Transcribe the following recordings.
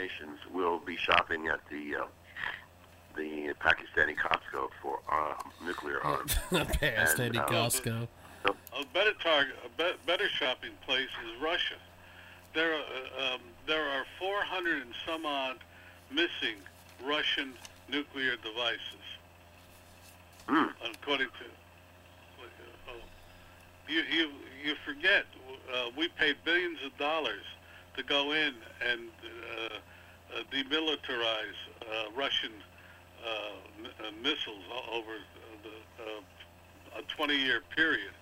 Nations will be shopping at the uh, the Pakistani Costco for uh, nuclear arms. Pakistani And, uh, Costco. A better target, a be- better shopping place is Russia. There are uh, um, there are 400 and some odd missing Russian nuclear devices, Hmm. according to. Uh, oh, you you you forget uh, we paid billions of dollars to go in and uh, demilitarize uh, Russian uh, uh, missiles over the, uh, a 20-year period.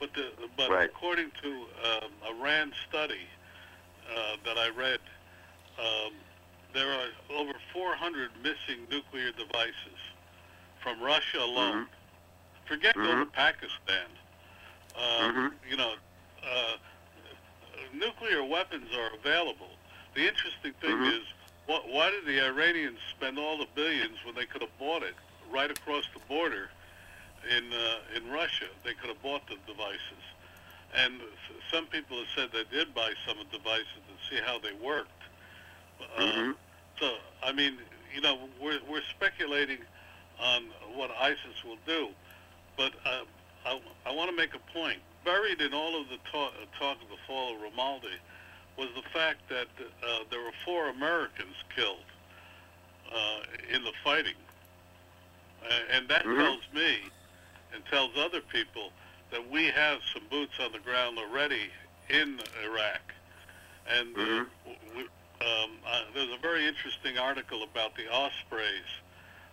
But the, but Right. according to um, a RAND study uh, that I read, um, there are over 400 missing nuclear devices from Russia alone. Forget go to Mhm. Pakistan. Um, Mhm. You know, uh, nuclear weapons are available. The interesting thing Mhm. is, wh- why did the Iranians spend all the billions when they could have bought it right across the border in uh, in Russia? They could have bought the devices. And some people have said they did buy some of the devices and see how they worked. Uh, Mhm. So, I mean, you know, we're, we're speculating on what ISIS will do, but uh, I, I want to make a point. Buried in all of the talk, uh, talk of the fall of Ramadi was the fact that uh, there were four Americans killed uh, in the fighting. Uh, and that Mhm. tells me and tells other people that we have some boots on the ground already in Iraq. And uh, Mhm. we, um, uh, there's a very interesting article about the Ospreys.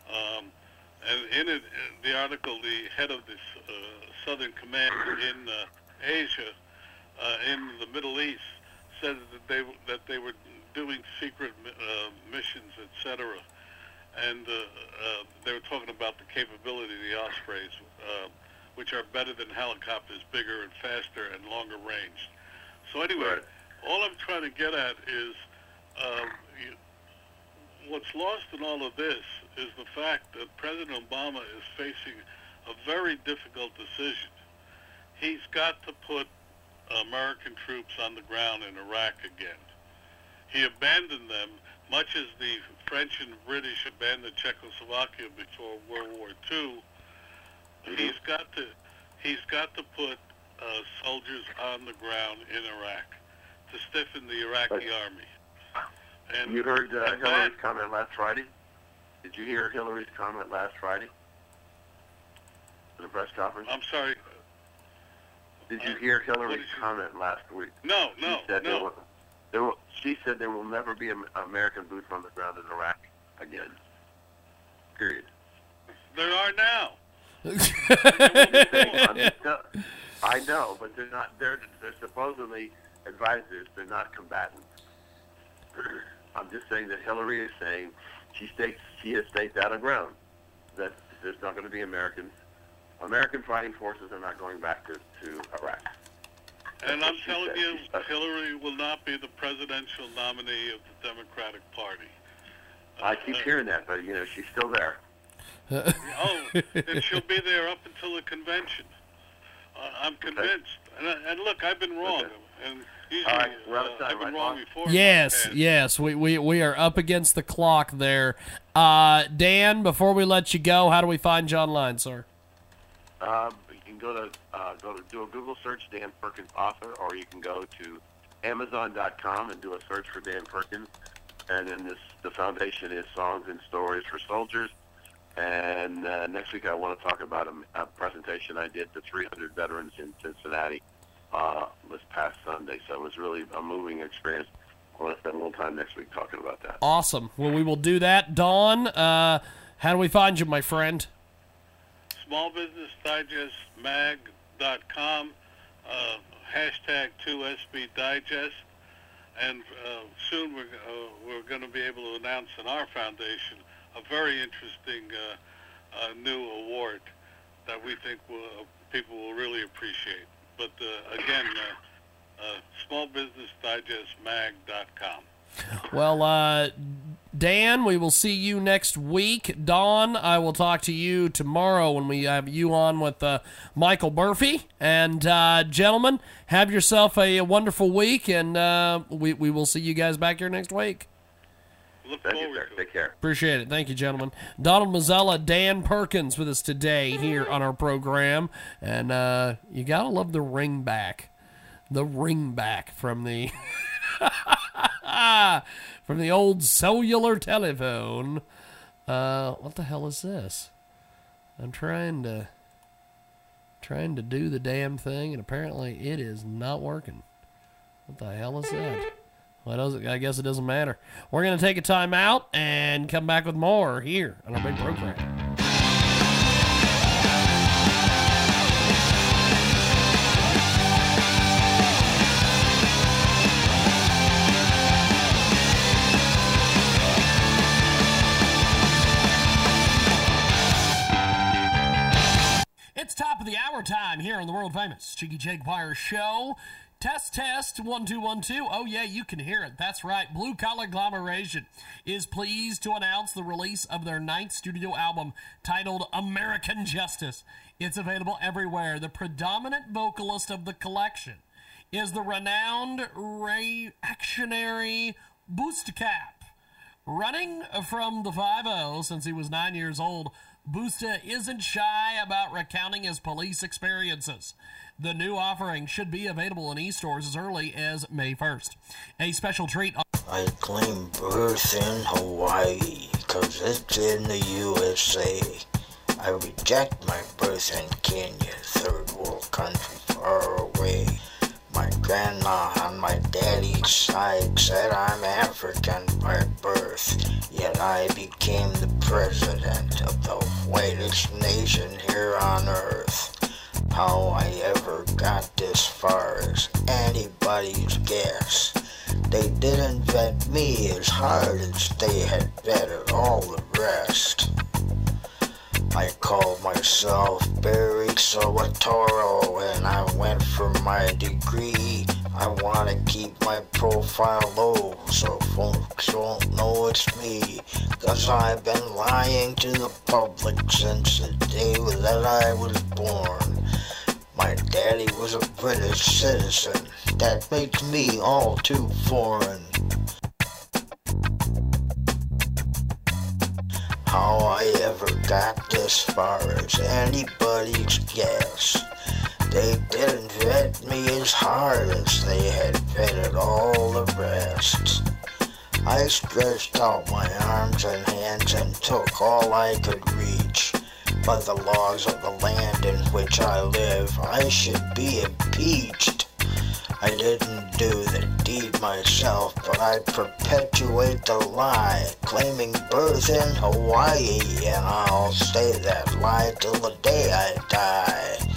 Um, and in it, in the article, the head of this uh, Southern Command in uh, Asia, uh, in the Middle East, said that they that they were doing secret uh, missions, etc. And uh, uh, they were talking about the capability of the Ospreys, uh, which are better than helicopters, bigger and faster and longer range. So anyway, Right. all I'm trying to get at is um, you, what's lost in all of this is the fact that President Obama is facing a very difficult decision. He's got to put American troops on the ground in Iraq again. He abandoned them, much as the French and British abandoned Czechoslovakia before World War II. He's got to, he's got to put uh, soldiers on the ground in Iraq to stiffen the Iraqi army. And You heard uh, Hillary's that- comment last Friday? Did you hear Hillary's comment last Friday? The press conference? I'm sorry. Did you hear Hillary's comment last week? No, She no, said there no. will, there will, she said there will never be Am- American boots on the ground in Iraq again. Period. There are now. I'm just tell- I know, but they're not. They're they're supposedly advisors. They're not combatants. I'm just saying that Hillary is saying she stakes she has staked out a ground that there's not going to be Americans. American fighting forces are not going back to, to Iraq. And I'm telling said. you, She Hillary will not be the presidential nominee of the Democratic Party. I keep Uh, hearing that, but you know she's still there. Oh, and she'll be there up until the convention. Uh, I'm convinced. And, and look, I've been wrong. Okay. And usually All right, we're out of uh, time, I've been right, wrong Bob? before. Yes, yes, we, we, we are up against the clock there. Uh, Dan, before we let you go, how do we find John online, sir? Um, you can go to uh, go to do a Google search Dan Perkins author, or you can go to Amazon.com and do a search for Dan Perkins. And then this the foundation is Songs and Stories for Soldiers. And uh, next week I want to talk about a, a presentation I did to 300 veterans in Cincinnati uh, this past Sunday. So it was really a moving experience. I want to spend a little time next week talking about that. Awesome. Well, we will do that. Don, uh, how do we find you, my friend? smallbusinessdigestmag.com, uh, hashtag 2SB Digest. and uh, soon we're uh, we're going to be able to announce in our foundation a very interesting uh, uh, new award that we think will, people will really appreciate. But uh, again, uh, uh, smallbusinessdigestmag.com. Well, uh, Dan, we will see you next week. Don, I will talk to you tomorrow when we have you on with uh, Michael Murphy. And, uh, gentlemen, have yourself a, a wonderful week, and uh, we, we will see you guys back here next week. Look Thank you, sir. to. Take care. Appreciate it. Thank you, gentlemen. Donald Mazzella, Dan Perkins with us today here on our program. And uh, you got to love the ring back. The ring back from the. from the old cellular telephone. Uh, what the hell is this? I'm trying to trying to do the damn thing, and apparently it is not working. What the hell is that? Well, it doesn't, I guess it doesn't matter. We're to take a time out and come back with more here on our big program. Time here on the world famous Jiggy Jaguar Show. Test, test, one, two, one, two. Oh, yeah, you can hear it. That's right. Blue Collar Glamoration is pleased to announce the release of their ninth studio album titled American Justice. It's available everywhere. The predominant vocalist of the collection is the renowned reactionary Boostcap. Running from the 5 since he was nine years old, Busta isn't shy about recounting his police experiences. The new offering should be available in e-stores as early as May 1st. A special treat I claim birth in Hawaii, cause it's in the USA. I reject my birth in Kenya, third world country far away. My grandma on my daddy's side said I'm African by birth, yet I became the president of the whitest nation here on earth. How I ever got this far is anybody's guess. They didn't vet me as hard as they had vetted all the rest. I called myself Barry went for my degree. I want to keep my profile low so folks won't know it's me. Cause I've been lying to the public since the day that I was born. My daddy was a British citizen. That makes me all too foreign. How I ever got this far is anybody's guess. They didn't vet me as hard as they had vetted all the rest. I stretched out my arms and hands and took all I could reach. By the laws of the land in which I live, I should be impeached. I didn't do the deed myself, but I perpetuate the lie, claiming birth in Hawaii, and I'll say that lie till the day I die.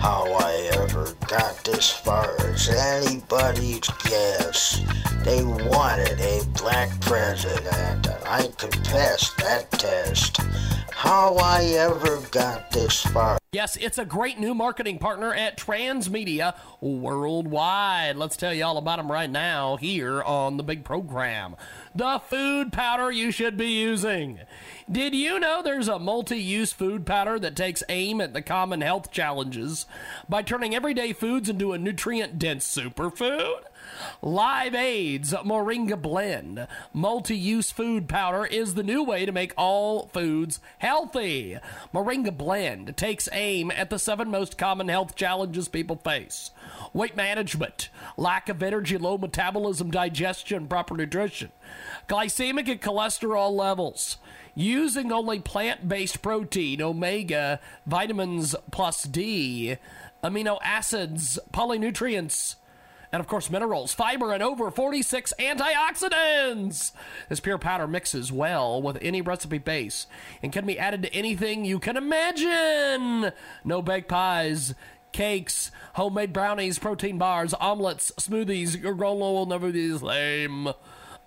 How I ever got this far is anybody's guess. They wanted a black president, and I could pass that test. How I ever got this far Yes, it's a great new marketing partner at Transmedia Worldwide. Let's tell you all about them right now here on the big program. The food powder you should be using. Did you know there's a multi use food powder that takes aim at the common health challenges by turning everyday foods into a nutrient dense superfood? LiveAde's Moringa Blend multi use food powder is the new way to make all foods healthy. Moringa Blend takes aim at the seven most common health challenges people face weight management, lack of energy, low metabolism, digestion, proper nutrition, glycemic and cholesterol levels. Using only plant based protein, omega, vitamins plus D, amino acids, polynutrients, and of course minerals, fiber, and over 46 antioxidants. This pure powder mixes well with any recipe base and can be added to anything you can imagine. No baked pies cakes, homemade brownies, protein bars, omelets, smoothies. Your granola will never be the same.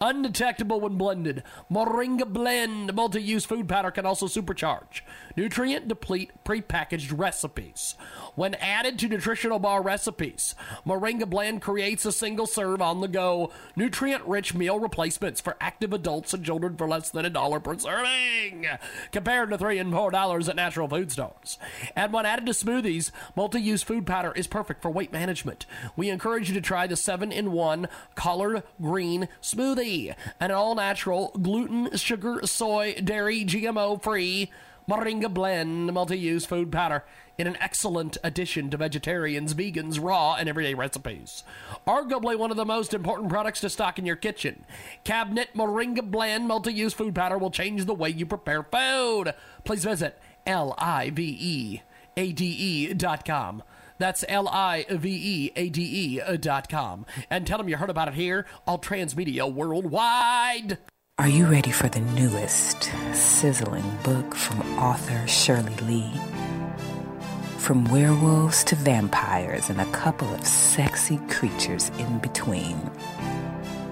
Undetectable when blended. Moringa Blend multi use food powder can also supercharge nutrient deplete prepackaged recipes. When added to nutritional bar recipes, Moringa Blend creates a single serve on the go, nutrient rich meal replacements for active adults and children for less than a dollar per serving, compared to three and four dollars at natural food stores. And when added to smoothies, multi use food powder is perfect for weight management. We encourage you to try the 7 in 1 collard green smoothie, an all natural, gluten, sugar, soy, dairy, GMO free. Moringa Blend multi use food powder in an excellent addition to vegetarians, vegans, raw, and everyday recipes. Arguably one of the most important products to stock in your kitchen. Cabinet Moringa Blend multi use food powder will change the way you prepare food. Please visit L I V E A D E dot com. That's L I V E A D E dot com. And tell them you heard about it here on Transmedia Worldwide. Are you ready for the newest, sizzling book from author Shirley Lee? From werewolves to vampires and a couple of sexy creatures in between.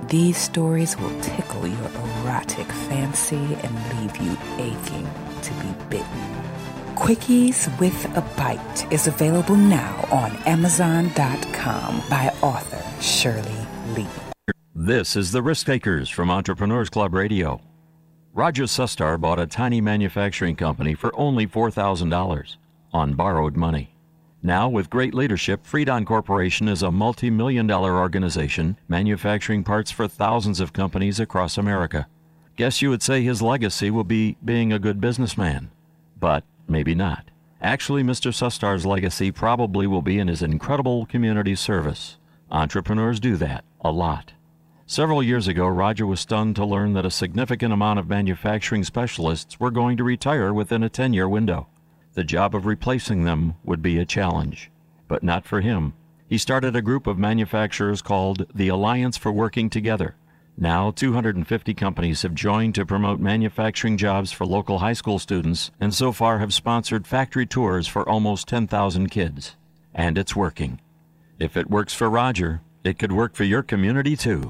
These stories will tickle your erotic fancy and leave you aching to be bitten. Quickies with a Bite is available now on Amazon.com by author Shirley Lee. This is the Risk Takers from Entrepreneurs Club Radio. Roger Sustar bought a tiny manufacturing company for only $4,000 on borrowed money. Now, with great leadership, Fredon Corporation is a multi million dollar organization manufacturing parts for thousands of companies across America. Guess you would say his legacy will be being a good businessman. But maybe not. Actually, Mr. Sustar's legacy probably will be in his incredible community service. Entrepreneurs do that a lot. Several years ago, Roger was stunned to learn that a significant amount of manufacturing specialists were going to retire within a 10 year window. The job of replacing them would be a challenge. But not for him. He started a group of manufacturers called the Alliance for Working Together. Now, 250 companies have joined to promote manufacturing jobs for local high school students and so far have sponsored factory tours for almost 10,000 kids. And it's working. If it works for Roger, it could work for your community too.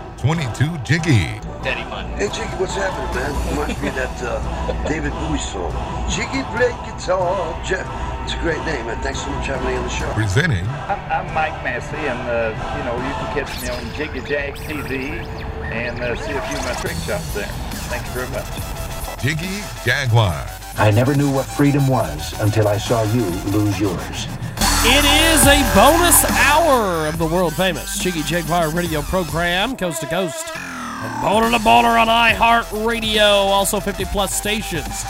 22 Jiggy. Daddy fun. Hey Jiggy, what's happening, man? Reminds me of that uh, David Bowie song. Jiggy play guitar. Jeff. It's a great name, man. Thanks so much for having me on the show. Presenting I'm, I'm Mike Massey, and uh, you know you can catch me on Jiggy Jag TV and uh, see a few of my trick shots there. Thank you very much. Jiggy Jaguar. I never knew what freedom was until I saw you lose yours. It is a bonus hour of the world famous Jiggy Jaguar radio program, coast to coast, and baller to baller on iHeartRadio. Also, 50 plus stations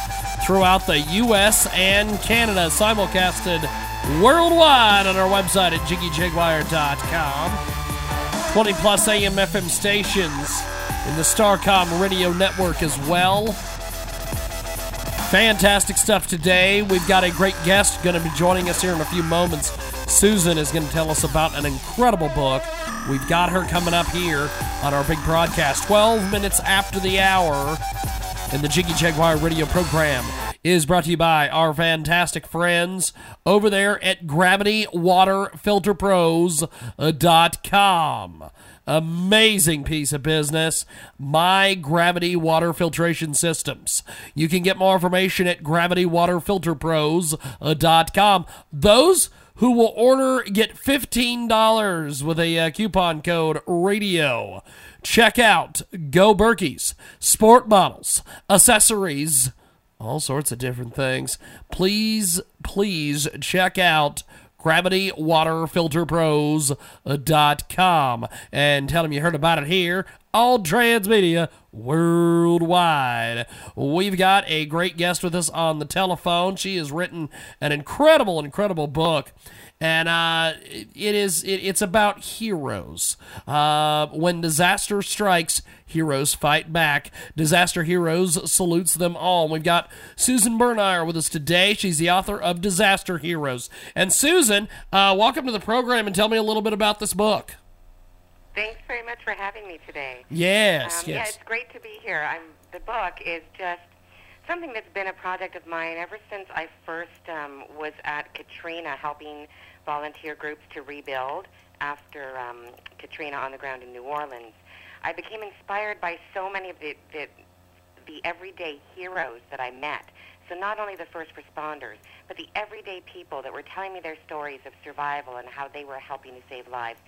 throughout the U.S. and Canada, simulcasted worldwide on our website at jiggyjaguar.com. 20 plus AM FM stations in the Starcom radio network as well. Fantastic stuff today. We've got a great guest going to be joining us here in a few moments. Susan is going to tell us about an incredible book. We've got her coming up here on our big broadcast, 12 minutes after the hour. And the Jiggy Jaguar radio program is brought to you by our fantastic friends over there at GravityWaterFilterPros.com. Uh, Amazing piece of business. My Gravity Water Filtration Systems. You can get more information at GravityWaterFilterPros.com. Those who will order get $15 with a uh, coupon code RADIO. Check out Go Berkeys, Sport Models, Accessories, all sorts of different things. Please, please check out GravityWaterFilterPros.com and tell them you heard about it here on Transmedia worldwide. We've got a great guest with us on the telephone. She has written an incredible, incredible book. And uh, it is it, it's about heroes. Uh, when disaster strikes, heroes fight back. Disaster Heroes salutes them all. We've got Susan Bernauer with us today. She's the author of Disaster Heroes. And Susan, uh, welcome to the program and tell me a little bit about this book. Thanks very much for having me today. Yes, um, yes. Yeah, it's great to be here. I'm, the book is just something that's been a project of mine ever since I first um, was at Katrina helping volunteer groups to rebuild after um, Katrina on the ground in New Orleans. I became inspired by so many of the, the, the everyday heroes that I met. So not only the first responders, but the everyday people that were telling me their stories of survival and how they were helping to save lives.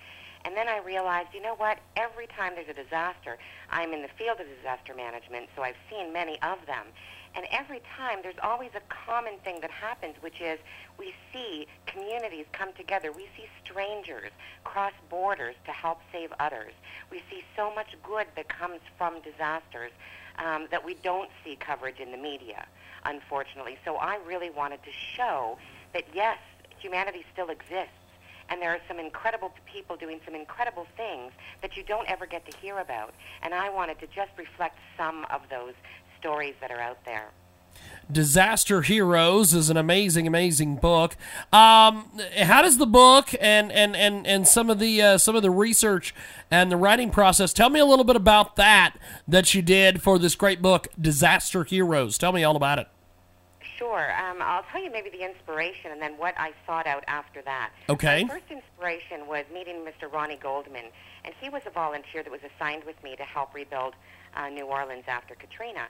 And then I realized, you know what? Every time there's a disaster, I'm in the field of disaster management, so I've seen many of them. And every time there's always a common thing that happens, which is we see communities come together. We see strangers cross borders to help save others. We see so much good that comes from disasters um, that we don't see coverage in the media, unfortunately. So I really wanted to show that, yes, humanity still exists. And there are some incredible people doing some incredible things that you don't ever get to hear about. And I wanted to just reflect some of those stories that are out there. Disaster Heroes is an amazing, amazing book. Um, how does the book and and and, and some of the uh, some of the research and the writing process? Tell me a little bit about that that you did for this great book, Disaster Heroes. Tell me all about it. Sure. Um, I'll tell you maybe the inspiration and then what I sought out after that. Okay. My first inspiration was meeting Mr. Ronnie Goldman, and he was a volunteer that was assigned with me to help rebuild uh, New Orleans after Katrina.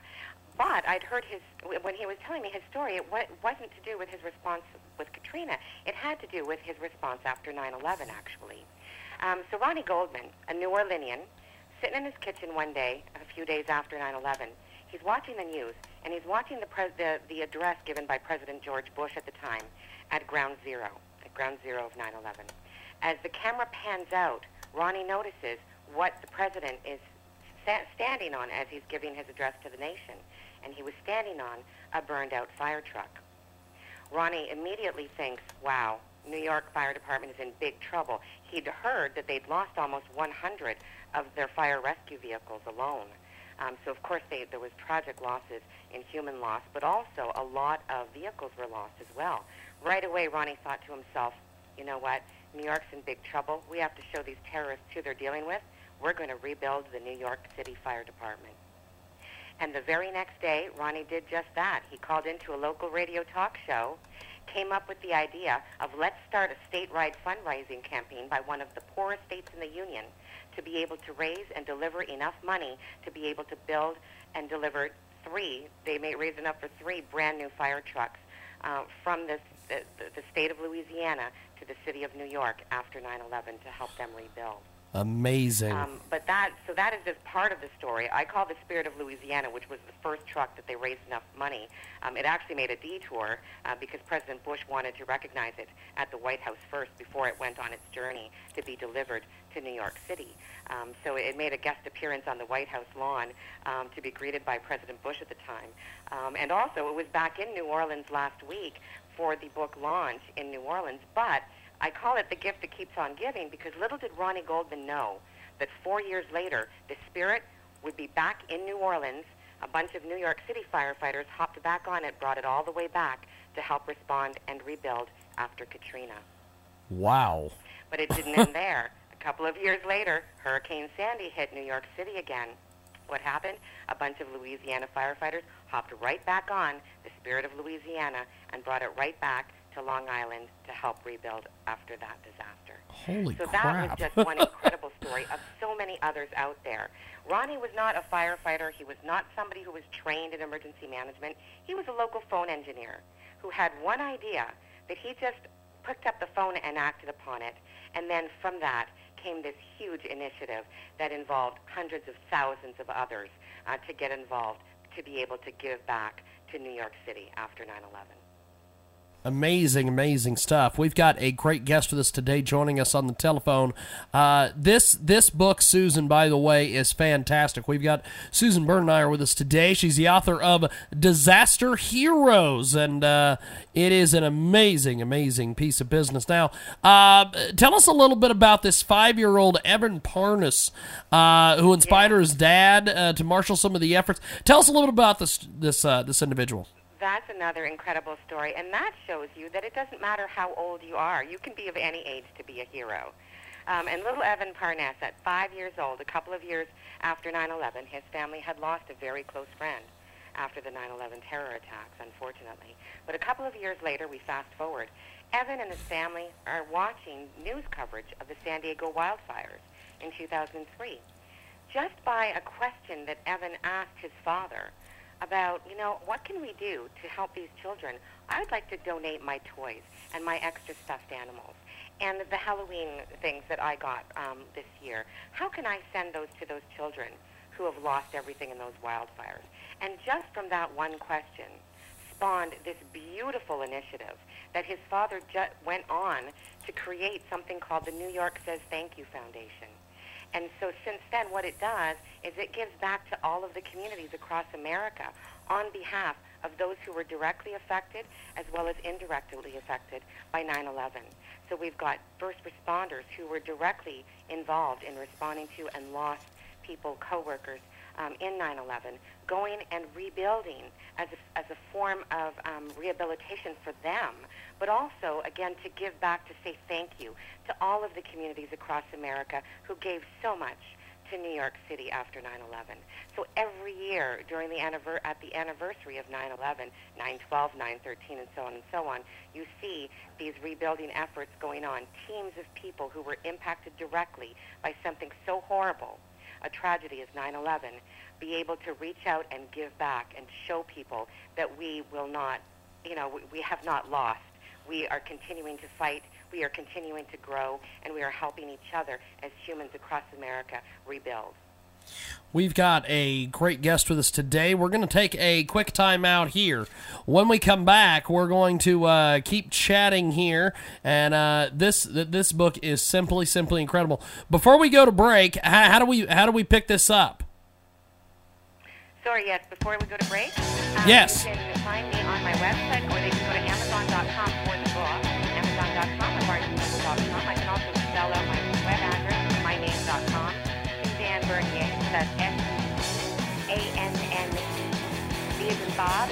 But I'd heard his when he was telling me his story. It wasn't to do with his response with Katrina. It had to do with his response after 9/11, actually. Um, so Ronnie Goldman, a New Orleanian, sitting in his kitchen one day, a few days after 9/11, he's watching the news and he's watching the, the the address given by President George Bush at the time at Ground Zero, at Ground Zero of 9/11. As the camera pans out, Ronnie notices what the president is sta- standing on as he's giving his address to the nation, and he was standing on a burned out fire truck. Ronnie immediately thinks, wow, New York Fire Department is in big trouble. He'd heard that they'd lost almost 100 of their fire rescue vehicles alone. Um, so, of course, they, there was tragic losses in human loss, but also a lot of vehicles were lost as well. Right away, Ronnie thought to himself, you know what? New York's in big trouble. We have to show these terrorists who they're dealing with. We're going to rebuild the New York City Fire Department. And the very next day, Ronnie did just that. He called into a local radio talk show, came up with the idea of let's start a statewide fundraising campaign by one of the poorest states in the union to be able to raise and deliver enough money to be able to build and deliver three, they may raise enough for three brand new fire trucks uh, from this, the, the state of Louisiana to the city of New York after 9-11 to help them rebuild. Amazing. Um, but that, so that is just part of the story. I call the Spirit of Louisiana, which was the first truck that they raised enough money. Um, it actually made a detour uh, because President Bush wanted to recognize it at the White House first before it went on its journey to be delivered to New York City. Um, so it made a guest appearance on the White House lawn um, to be greeted by President Bush at the time. Um, and also, it was back in New Orleans last week for the book launch in New Orleans, but I call it the gift that keeps on giving because little did Ronnie Goldman know that four years later, the Spirit would be back in New Orleans. A bunch of New York City firefighters hopped back on it, brought it all the way back to help respond and rebuild after Katrina. Wow. But it didn't end there. A couple of years later, Hurricane Sandy hit New York City again. What happened? A bunch of Louisiana firefighters hopped right back on the Spirit of Louisiana and brought it right back to Long Island to help rebuild after that disaster. Holy so crap. that was just one incredible story of so many others out there. Ronnie was not a firefighter. He was not somebody who was trained in emergency management. He was a local phone engineer who had one idea that he just picked up the phone and acted upon it. And then from that came this huge initiative that involved hundreds of thousands of others uh, to get involved to be able to give back to New York City after 9 11. Amazing, amazing stuff. We've got a great guest with us today, joining us on the telephone. Uh, this this book, Susan, by the way, is fantastic. We've got Susan Bernmeyer with us today. She's the author of Disaster Heroes, and uh, it is an amazing, amazing piece of business. Now, uh, tell us a little bit about this five year old Evan Parness, uh, who inspired yeah. his dad uh, to marshal some of the efforts. Tell us a little bit about this this uh, this individual that's another incredible story, and that shows you that it doesn't matter how old you are. You can be of any age to be a hero. Um, and little Evan Parness, at five years old, a couple of years after 9/11, his family had lost a very close friend after the 9/11 terror attacks, unfortunately. But a couple of years later, we fast forward. Evan and his family are watching news coverage of the San Diego wildfires in 2003. Just by a question that Evan asked his father about, you know, what can we do to help these children? I would like to donate my toys and my extra stuffed animals and the Halloween things that I got um, this year. How can I send those to those children who have lost everything in those wildfires? And just from that one question spawned this beautiful initiative that his father ju- went on to create something called the New York Says Thank You Foundation. And so since then, what it does is it gives back to all of the communities across America on behalf of those who were directly affected as well as indirectly affected by 9-11. So we've got first responders who were directly involved in responding to and lost people, coworkers, um, in 9/11, going and rebuilding as a, as a form of um, rehabilitation for them, but also again to give back to say thank you to all of the communities across America who gave so much to New York City after 9/11. So every year during the anniver- at the anniversary of 9/11, 9/12, 9/13, and so on and so on, you see these rebuilding efforts going on. Teams of people who were impacted directly by something so horrible a tragedy as 9/11, be able to reach out and give back and show people that we will not, you know, we, we have not lost. We are continuing to fight. We are continuing to grow, and we are helping each other as humans across America rebuild. We've got a great guest with us today. We're going to take a quick time out here. When we come back, we're going to uh, keep chatting here, and uh, this this book is simply simply incredible. Before we go to break, how, how do we how do we pick this up? Sorry, yes. Before we go to break, um, yes. You can find me on my website, or they can go to Amazon.com for the book. Amazon.com or com.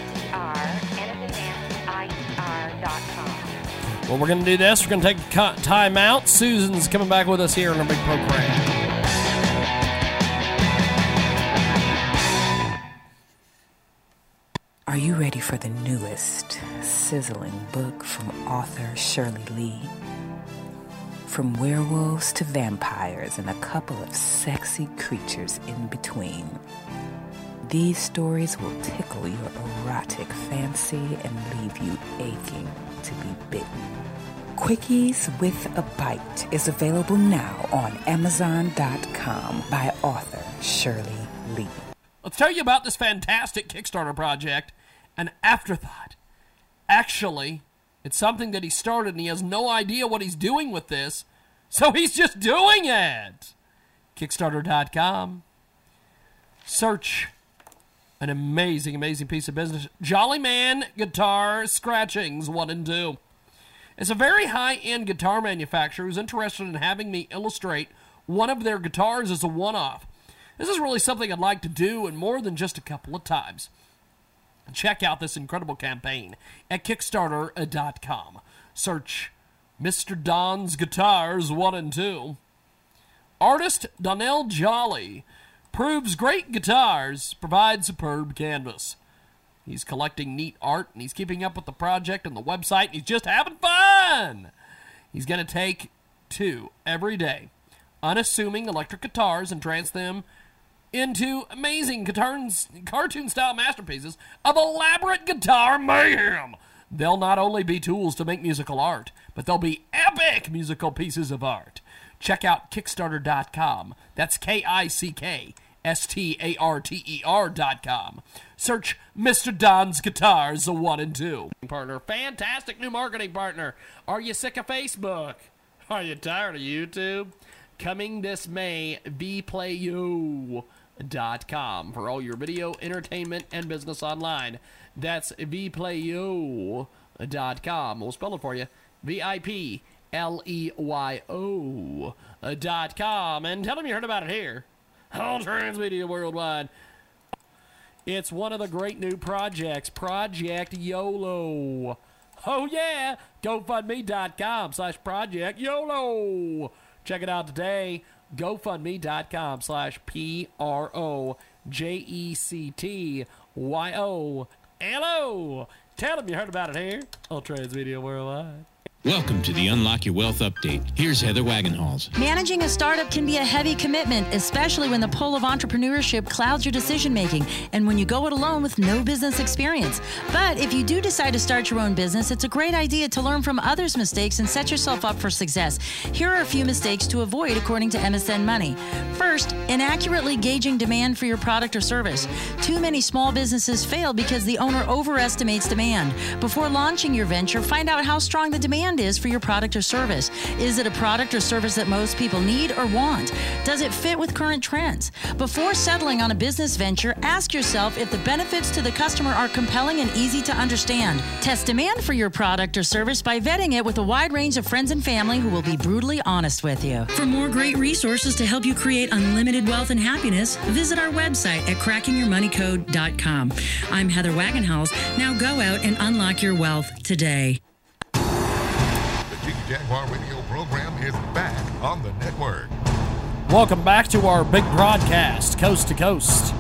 Well, we're going to do this. We're going to take a time out. Susan's coming back with us here on our big program. Are you ready for the newest, sizzling book from author Shirley Lee? From werewolves to vampires and a couple of sexy creatures in between. These stories will tickle your erotic fancy and leave you aching to be bitten. Quickies with a Bite is available now on Amazon.com by author Shirley Lee. Let's tell you about this fantastic Kickstarter project, An Afterthought. Actually, it's something that he started and he has no idea what he's doing with this, so he's just doing it. Kickstarter.com. Search an amazing, amazing piece of business. Jolly Man Guitar Scratchings 1 and 2. It's a very high end guitar manufacturer who's interested in having me illustrate one of their guitars as a one off. This is really something I'd like to do and more than just a couple of times. Check out this incredible campaign at Kickstarter.com. Search Mr. Don's Guitars 1 and 2. Artist Donnell Jolly proves great guitars provide superb canvas. He's collecting neat art and he's keeping up with the project and the website and he's just having fun. He's going to take two every day unassuming electric guitars and trance them into amazing cartoon style masterpieces of elaborate guitar mayhem. They'll not only be tools to make musical art, but they'll be epic musical pieces of art. Check out Kickstarter.com. That's K I C K S T A R T E R dot com. Search Mr. Don's Guitars, the one and two. Partner, fantastic new marketing partner. Are you sick of Facebook? Are you tired of YouTube? Coming this May, vplayo.com for all your video, entertainment, and business online. That's vplayo.com. We'll spell it for you. V I P L E Y O dot com. And tell them you heard about it here on Transmedia Worldwide. It's one of the great new projects, Project YOLO. Oh, yeah. GoFundMe.com slash Project YOLO. Check it out today. GoFundMe.com slash P R O J E C T Y O L O. Tell them you heard about it here on Transmedia Worldwide. Welcome to the Unlock Your Wealth Update. Here's Heather Wagenhals. Managing a startup can be a heavy commitment, especially when the pull of entrepreneurship clouds your decision making and when you go it alone with no business experience. But if you do decide to start your own business, it's a great idea to learn from others' mistakes and set yourself up for success. Here are a few mistakes to avoid according to MSN Money. First, inaccurately gauging demand for your product or service. Too many small businesses fail because the owner overestimates demand. Before launching your venture, find out how strong the demand is for your product or service. Is it a product or service that most people need or want? Does it fit with current trends? Before settling on a business venture, ask yourself if the benefits to the customer are compelling and easy to understand. Test demand for your product or service by vetting it with a wide range of friends and family who will be brutally honest with you. For more great resources to help you create unlimited wealth and happiness, visit our website at crackingyourmoneycode.com. I'm Heather Wagenhals. Now go out and unlock your wealth today. Jaguar radio program is back on the network. Welcome back to our big broadcast, coast to coast.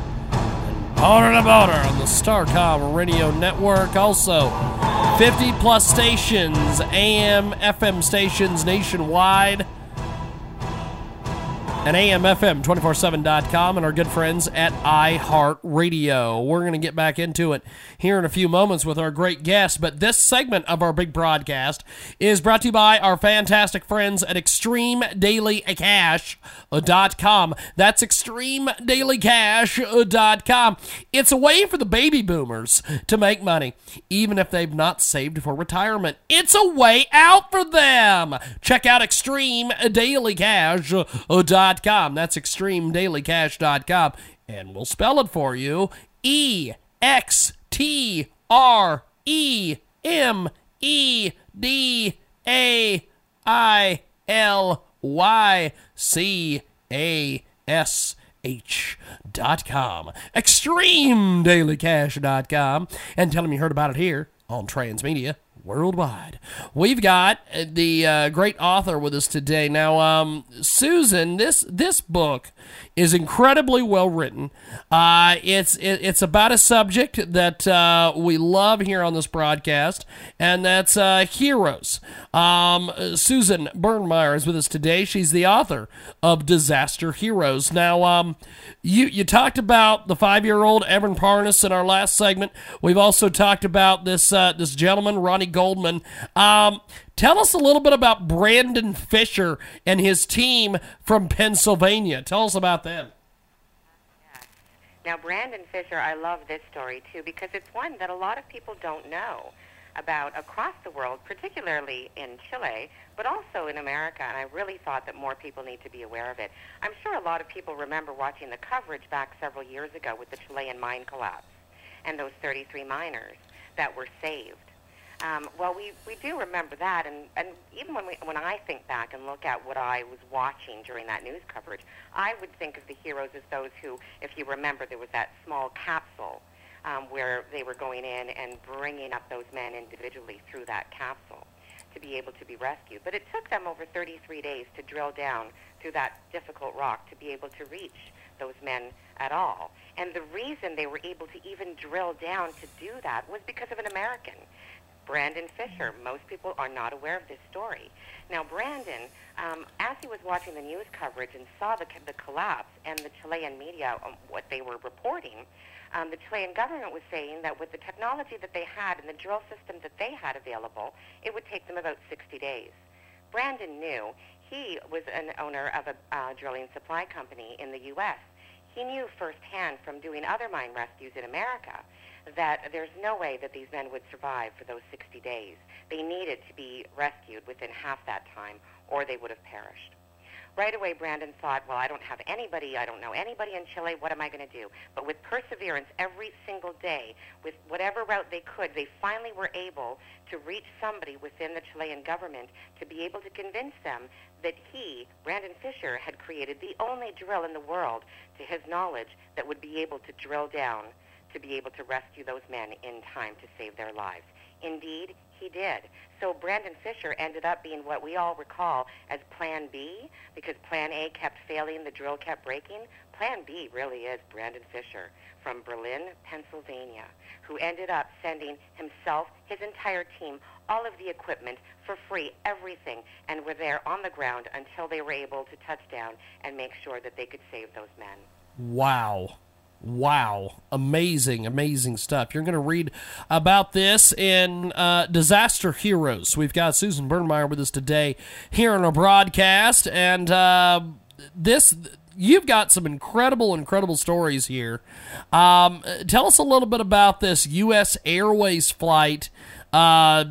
Border to border on the Starcom radio network. Also, 50 plus stations, AM, FM stations nationwide. And AMFM247.com and our good friends at iHeartRadio. We're going to get back into it here in a few moments with our great guest, but this segment of our big broadcast is brought to you by our fantastic friends at ExtremeDailyCash.com. That's ExtremeDailyCash.com. It's a way for the baby boomers to make money, even if they've not saved for retirement. It's a way out for them. Check out ExtremeDailyCash.com. That's ExtremeDailyCash.com. And we'll spell it for you E X T R E M E D A I L Y C A S H dot com. ExtremeDailyCash.com. And tell them you heard about it here on Transmedia worldwide. We've got uh, the uh, great author with us today. Now, um, Susan, this this book is incredibly well written. Uh, it's it, it's about a subject that uh, we love here on this broadcast, and that's uh, heroes. Um, Susan Bernmeyer is with us today. She's the author of Disaster Heroes. Now, um, you you talked about the five year old Evan Parness in our last segment. We've also talked about this uh, this gentleman Ronnie Goldman. Um, tell us a little bit about Brandon Fisher and his team from Pennsylvania. Tell us about them. Now, Brandon Fisher, I love this story too because it's one that a lot of people don't know about across the world, particularly in Chile, but also in America. And I really thought that more people need to be aware of it. I'm sure a lot of people remember watching the coverage back several years ago with the Chilean mine collapse and those 33 miners that were saved. Um, well, we, we do remember that, and, and even when, we, when I think back and look at what I was watching during that news coverage, I would think of the heroes as those who, if you remember, there was that small capsule um, where they were going in and bringing up those men individually through that capsule to be able to be rescued. But it took them over 33 days to drill down through that difficult rock to be able to reach those men at all. And the reason they were able to even drill down to do that was because of an American. Brandon Fisher. Most people are not aware of this story. Now, Brandon, um, as he was watching the news coverage and saw the, the collapse and the Chilean media, um, what they were reporting, um, the Chilean government was saying that with the technology that they had and the drill system that they had available, it would take them about 60 days. Brandon knew he was an owner of a uh, drilling supply company in the U.S. he knew firsthand from doing other mine rescues in America that there's no way that these men would survive for those 60 days. They needed to be rescued within half that time, or they would have perished. Right away, Brandon thought, well, I don't have anybody, I don't know anybody in Chile, what am I going to do? But with perseverance every single day, with whatever route they could, they finally were able to reach somebody within the Chilean government to be able to convince them that he, Brandon Fisher, had created the only drill in the world, to his knowledge, that would be able to drill down to be able to rescue those men in time to save their lives. Indeed, he did. So Brandon Fisher ended up being what we all recall as Plan B because Plan A kept failing, the drill kept breaking. Plan B really is Brandon Fisher from Berlin, Pennsylvania, who ended up sending himself, his entire team, all of the equipment for free, everything, and were there on the ground until they were able to touch down and make sure that they could save those men. Wow. Wow. Amazing, amazing stuff. You're going to read about this in uh, Disaster Heroes. We've got Susan Bernier with us today here on our broadcast. And uh, this, you've got some incredible, incredible stories here. Um, tell us a little bit about this U.S. Airways flight. Uh,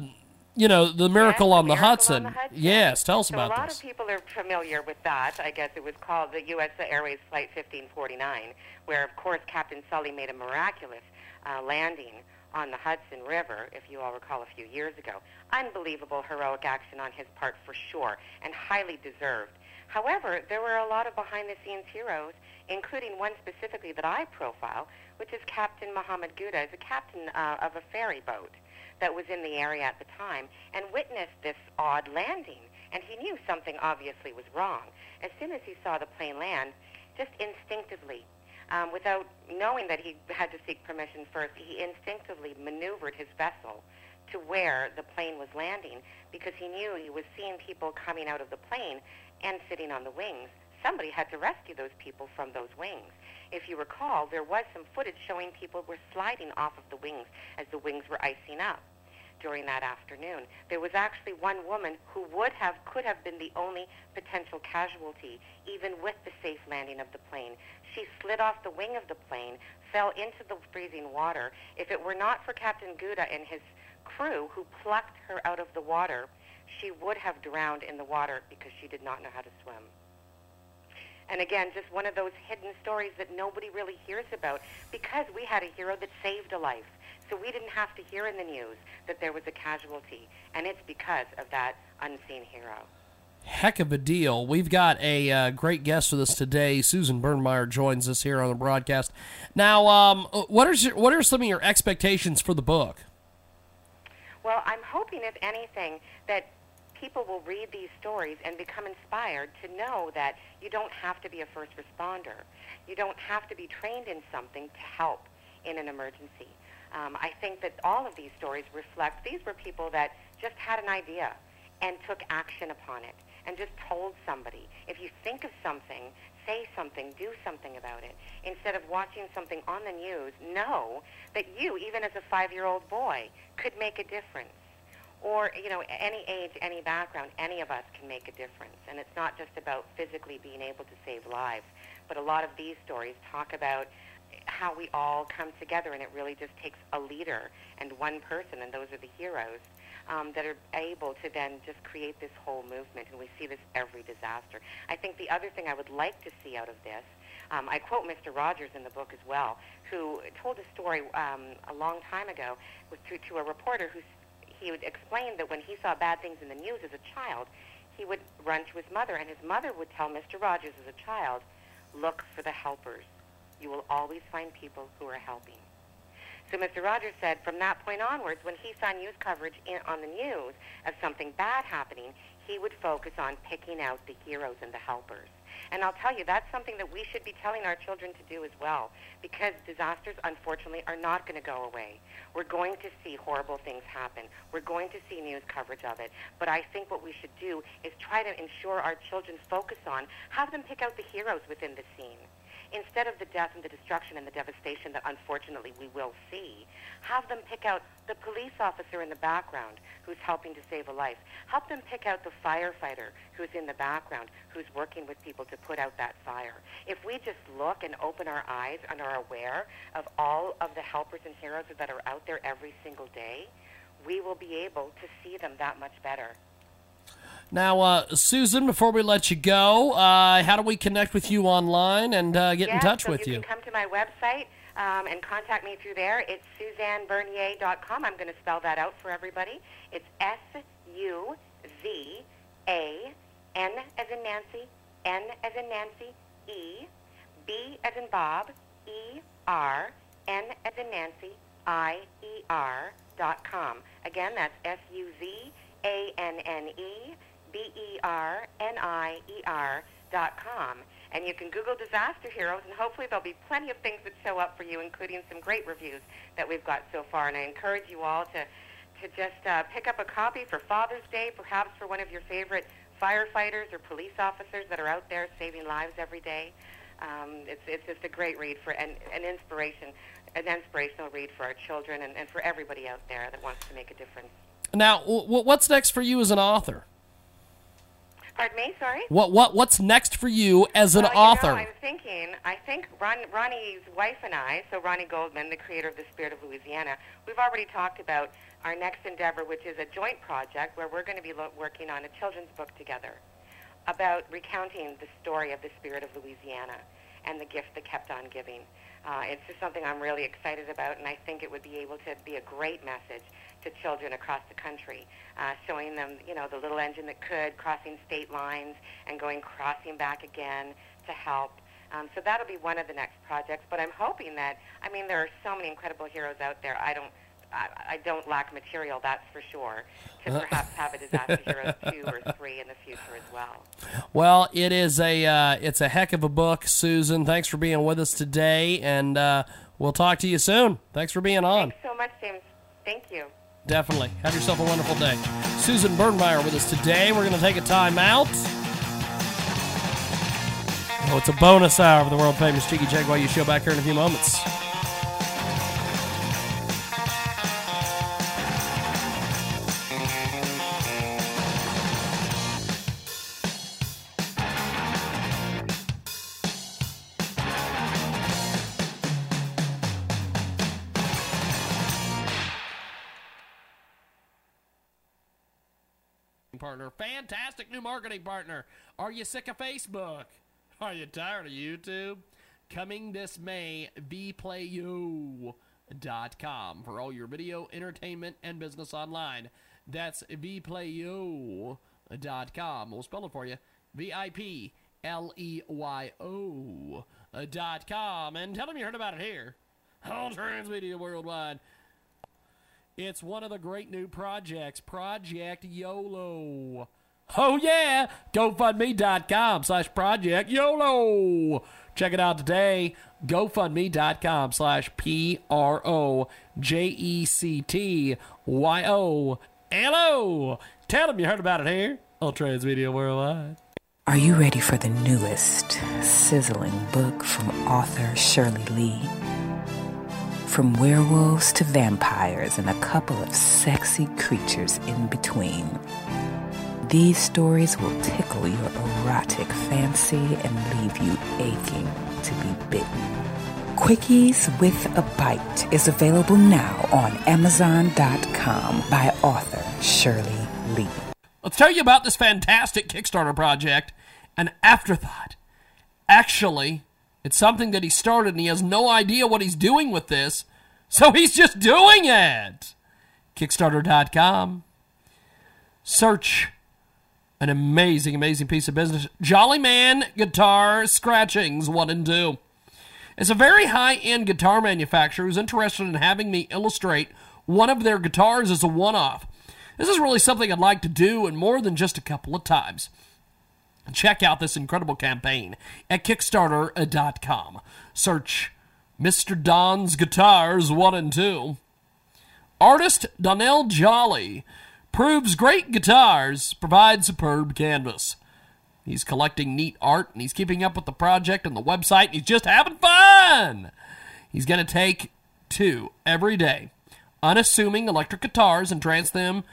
you know, the Miracle, yes, on, the Miracle on Hudson. the Hudson. Yes, tell us so about this. a lot this. of people are familiar with that. I guess it was called the U.S. Airways Flight 1549, where, of course, Captain Sully made a miraculous uh, landing on the Hudson River, if you all recall, a few years ago. Unbelievable heroic action on his part, for sure, and highly deserved. However, there were a lot of behind-the-scenes heroes, including one specifically that I profile, which is Captain Mohammed Gouda, is a captain uh, of a ferry boat that was in the area at the time and witnessed this odd landing. And he knew something obviously was wrong. As soon as he saw the plane land, just instinctively, um, without knowing that he had to seek permission first, he instinctively maneuvered his vessel to where the plane was landing because he knew he was seeing people coming out of the plane and sitting on the wings. Somebody had to rescue those people from those wings. If you recall, there was some footage showing people were sliding off of the wings as the wings were icing up during that afternoon. There was actually one woman who would have, could have been the only potential casualty, even with the safe landing of the plane. She slid off the wing of the plane, fell into the freezing water. If it were not for Captain Gouda and his crew who plucked her out of the water, she would have drowned in the water because she did not know how to swim. And again, just one of those hidden stories that nobody really hears about because we had a hero that saved a life. So we didn't have to hear in the news that there was a casualty, and it's because of that unseen hero. Heck of a deal. We've got a uh, great guest with us today. Susan Bernier joins us here on the broadcast. Now, um, what are your, what are some of your expectations for the book? Well, I'm hoping, if anything, that people will read these stories and become inspired to know that you don't have to be a first responder. You don't have to be trained in something to help in an emergency. Um, I think that all of these stories reflect these were people that just had an idea and took action upon it and just told somebody. If you think of something, say something, do something about it. Instead of watching something on the news, know that you, even as a five-year-old boy, could make a difference. Or, you know, any age, any background, any of us can make a difference. And it's not just about physically being able to save lives, but a lot of these stories talk about how we all come together, and it really just takes a leader and one person, and those are the heroes um, that are able to then just create this whole movement. And we see this every disaster. I think the other thing I would like to see out of this, um, I quote Mr. Rogers in the book as well, who told a story um, a long time ago with, to, to a reporter who he would explain that when he saw bad things in the news as a child, he would run to his mother, and his mother would tell Mr. Rogers as a child, look for the helpers you will always find people who are helping. So Mr. Rogers said from that point onwards, when he saw news coverage in, on the news of something bad happening, he would focus on picking out the heroes and the helpers. And I'll tell you, that's something that we should be telling our children to do as well, because disasters, unfortunately, are not going to go away. We're going to see horrible things happen. We're going to see news coverage of it. But I think what we should do is try to ensure our children focus on, have them pick out the heroes within the scene instead of the death and the destruction and the devastation that unfortunately we will see, have them pick out the police officer in the background who's helping to save a life. Help them pick out the firefighter who's in the background who's working with people to put out that fire. If we just look and open our eyes and are aware of all of the helpers and heroes that are out there every single day, we will be able to see them that much better. Now, uh, Susan, before we let you go, uh, how do we connect with you online and uh, get in touch so with you you? can come to my website um, and contact me through there. It's suzannebernier.com. I'm going to spell that out for everybody. It's S U Z A N as in Nancy, N as in Nancy, E, B as in Bob, E R, N as in Nancy, I E R dot com. Again, that's S U Z A N N E B E R N I E R dot com. And you can Google disaster heroes, and hopefully there'll be plenty of things that show up for you, including some great reviews that we've got so far. And I encourage you all to to just uh, pick up a copy for Father's Day, perhaps for one of your favorite firefighters or police officers that are out there saving lives every day. Um, it's it's just a great read for an, an inspiration, an inspirational read for our children and, and for everybody out there that wants to make a difference. Now, what's next for you as an author? Pardon me, sorry. What what what's next for you as an well, author? You know, I'm thinking, I think Ron, Ronnie's wife and I, so Ronnie Goldman, the creator of The Spirit of Louisiana, we've already talked about our next endeavor, which is a joint project where we're going to be lo- working on a children's book together about recounting the story of the Spirit of Louisiana and the gift that kept on giving. Uh, it's just something I'm really excited about, and I think it would be able to be a great message to children across the country, uh, showing them, you know, the little engine that could, crossing state lines and going crossing back again to help. Um, so that'll be one of the next projects. But I'm hoping that, I mean, there are so many incredible heroes out there. I don't, I, I don't lack material, that's for sure, to perhaps have a disaster heroes two or three in the future as well. Well, it is a uh, it's a heck of a book, Susan. Thanks for being with us today, and uh, we'll talk to you soon. Thanks for being on. Thanks so much, James. Thank you. Definitely. Have yourself a wonderful day. Susan Bernier with us today. We're going to take a time out. Oh, it's a bonus hour of the world famous Jiggy Jaguar You show back here in a few moments. Marketing partner. Are you sick of Facebook? Are you tired of YouTube? Coming this May, vplayo.com for all your video, entertainment, and business online. That's vplayo.com. We'll spell it for you. V I P L E Y O dot com. And tell them you heard about it here on Transmedia Worldwide. It's one of the great new projects, Project YOLO. Oh yeah, GoFundMe.com slash Project YOLO. Check it out today. GoFundMe.com slash P R O J E C T Y O L O. Tell them you heard about it here on Transmedia Worldwide. Are you ready for the newest, sizzling book from author Shirley Lee? From werewolves to vampires and a couple of sexy creatures in between. These stories will tickle your erotic fancy and leave you aching to be bitten. Quickies with a Bite is available now on Amazon.com by author Shirley Lee. Let's tell you about this fantastic Kickstarter project, An Afterthought. Actually, it's something that he started and he has no idea what he's doing with this, so he's just doing it. Kickstarter.com. Search an amazing, amazing piece of business. Jolly Man Guitar Scratchings 1 and 2. It's a very high end guitar manufacturer who's interested in having me illustrate one of their guitars as a one off. This is really something I'd like to do, and more than just a couple of times. Check out this incredible campaign at Kickstarter.com. Search Mr. Don's Guitars 1 and 2. Artist Donnell Jolly proves great guitars provide superb canvas. He's collecting neat art and he's keeping up with the project and the website and he's just having fun. He's going to take two every day, unassuming electric guitars and trance them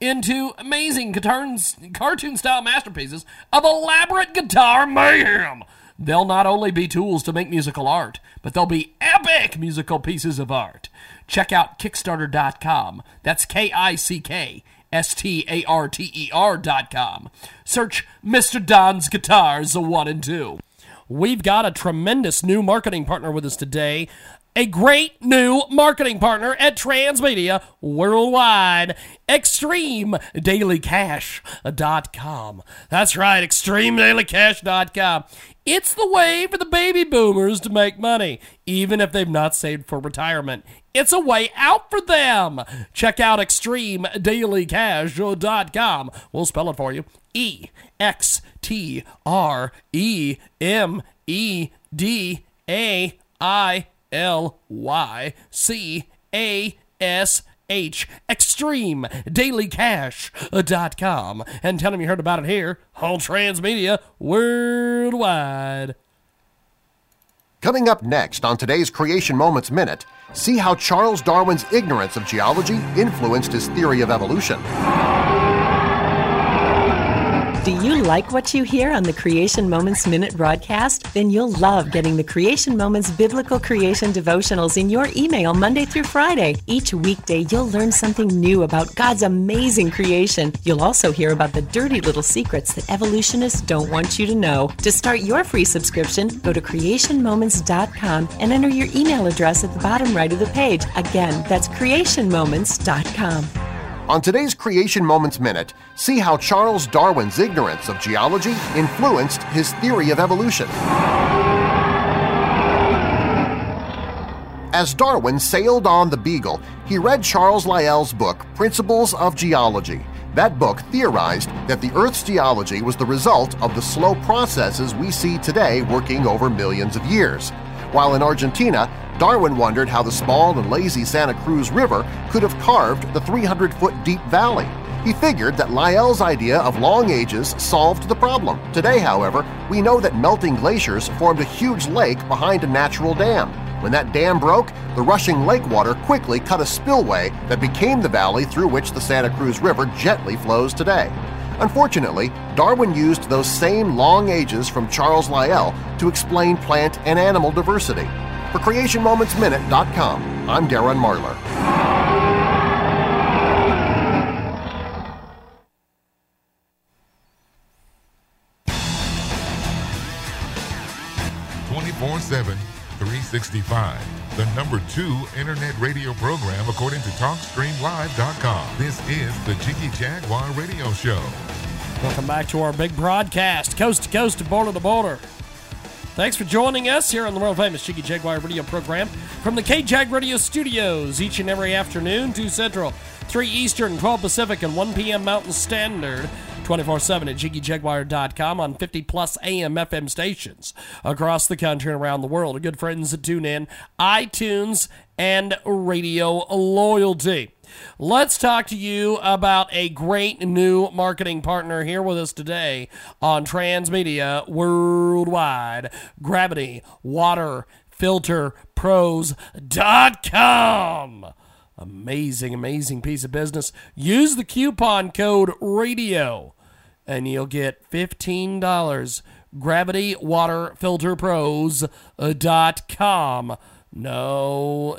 into amazing cartoon style masterpieces of elaborate guitar mayhem. They'll not only be tools to make musical art, but they'll be epic musical pieces of art. Check out Kickstarter.com. That's K I C K S T A R T E R.com. Search Mr. Don's Guitars 1 and 2. We've got a tremendous new marketing partner with us today a great new marketing partner at Transmedia Worldwide, ExtremeDailyCash.com. Uh, That's right, ExtremeDailyCash.com. It's the way for the baby boomers to make money, even if they've not saved for retirement. It's a way out for them. Check out ExtremeDailyCash.com. Uh, we'll spell it for you E X T R E M E D A I L Y C A S H Extreme Daily Cash.com uh, and tell them you heard about it here on Transmedia Worldwide. Coming up next on today's Creation Moments Minute, see how Charles Darwin's ignorance of geology influenced his theory of evolution. Do you like what you hear on the Creation Moments Minute broadcast? Then you'll love getting the Creation Moments Biblical Creation Devotionals in your email Monday through Friday. Each weekday, you'll learn something new about God's amazing creation. You'll also hear about the dirty little secrets that evolutionists don't want you to know. To start your free subscription, go to creationmoments.com and enter your email address at the bottom right of the page. Again, that's creationmoments.com. On today's Creation Moments Minute, see how Charles Darwin's ignorance of geology influenced his theory of evolution. As Darwin sailed on the Beagle, he read Charles Lyell's book Principles of Geology. That book theorized that the Earth's geology was the result of the slow processes we see today working over millions of years. While in Argentina, Darwin wondered how the small and lazy Santa Cruz River could have carved the 300-foot deep valley. He figured that Lyell's idea of long ages solved the problem. Today, however, we know that melting glaciers formed a huge lake behind a natural dam. When that dam broke, the rushing lake water quickly cut a spillway that became the valley through which the Santa Cruz River gently flows today. Unfortunately, Darwin used those same long ages from Charles Lyell to explain plant and animal diversity. For CreationMomentsMinute.com, I'm Darren Marlar. Twenty-four-seven, three sixty-five. The number two internet radio program according to TalkStreamLive.com. This is the Jiggy Jaguar Radio Show. Welcome back to our big broadcast, coast to coast to border to border. Thanks for joining us here on the world famous Jiggy Jaguar radio program from the KJAG Radio studios each and every afternoon, 2 Central, 3 Eastern, 12 Pacific, and 1 p.m. Mountain Standard. 24 7 at JiggyJaguar.com on 50 plus AM FM stations across the country and around the world. Good friends that tune in, iTunes, and Radio Loyalty. Let's talk to you about a great new marketing partner here with us today on Transmedia Worldwide Gravity Water Filter Pros.com. Amazing, amazing piece of business. Use the coupon code RADIO and you'll get $15. Gravity Water Filter Pros.com. No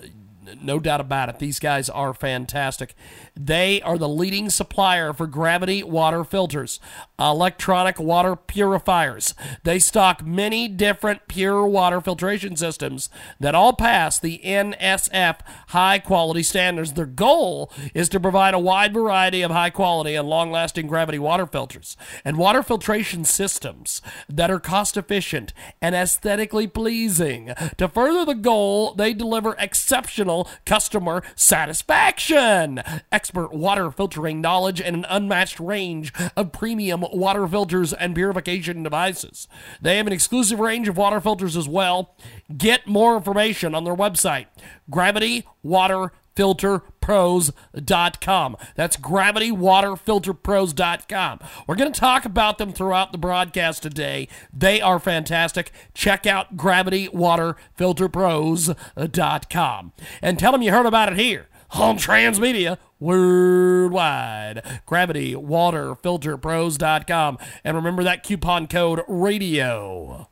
no doubt about it. These guys are fantastic. They are the leading supplier for gravity water filters, electronic water purifiers. They stock many different pure water filtration systems that all pass the NSF high quality standards. Their goal is to provide a wide variety of high quality and long lasting gravity water filters and water filtration systems that are cost efficient and aesthetically pleasing. To further the goal, they deliver exceptional customer satisfaction expert water filtering knowledge and an unmatched range of premium water filters and purification devices. They have an exclusive range of water filters as well. Get more information on their website, Gravity Water gravitywaterfilterpros.com. That's gravitywaterfilterpros.com. We're going to talk about them throughout the broadcast today. They are fantastic. Check out gravitywaterfilterpros.com and tell them you heard about it here on Transmedia worldwide. GravityWaterFilterPros.com. And remember that coupon code RADIO.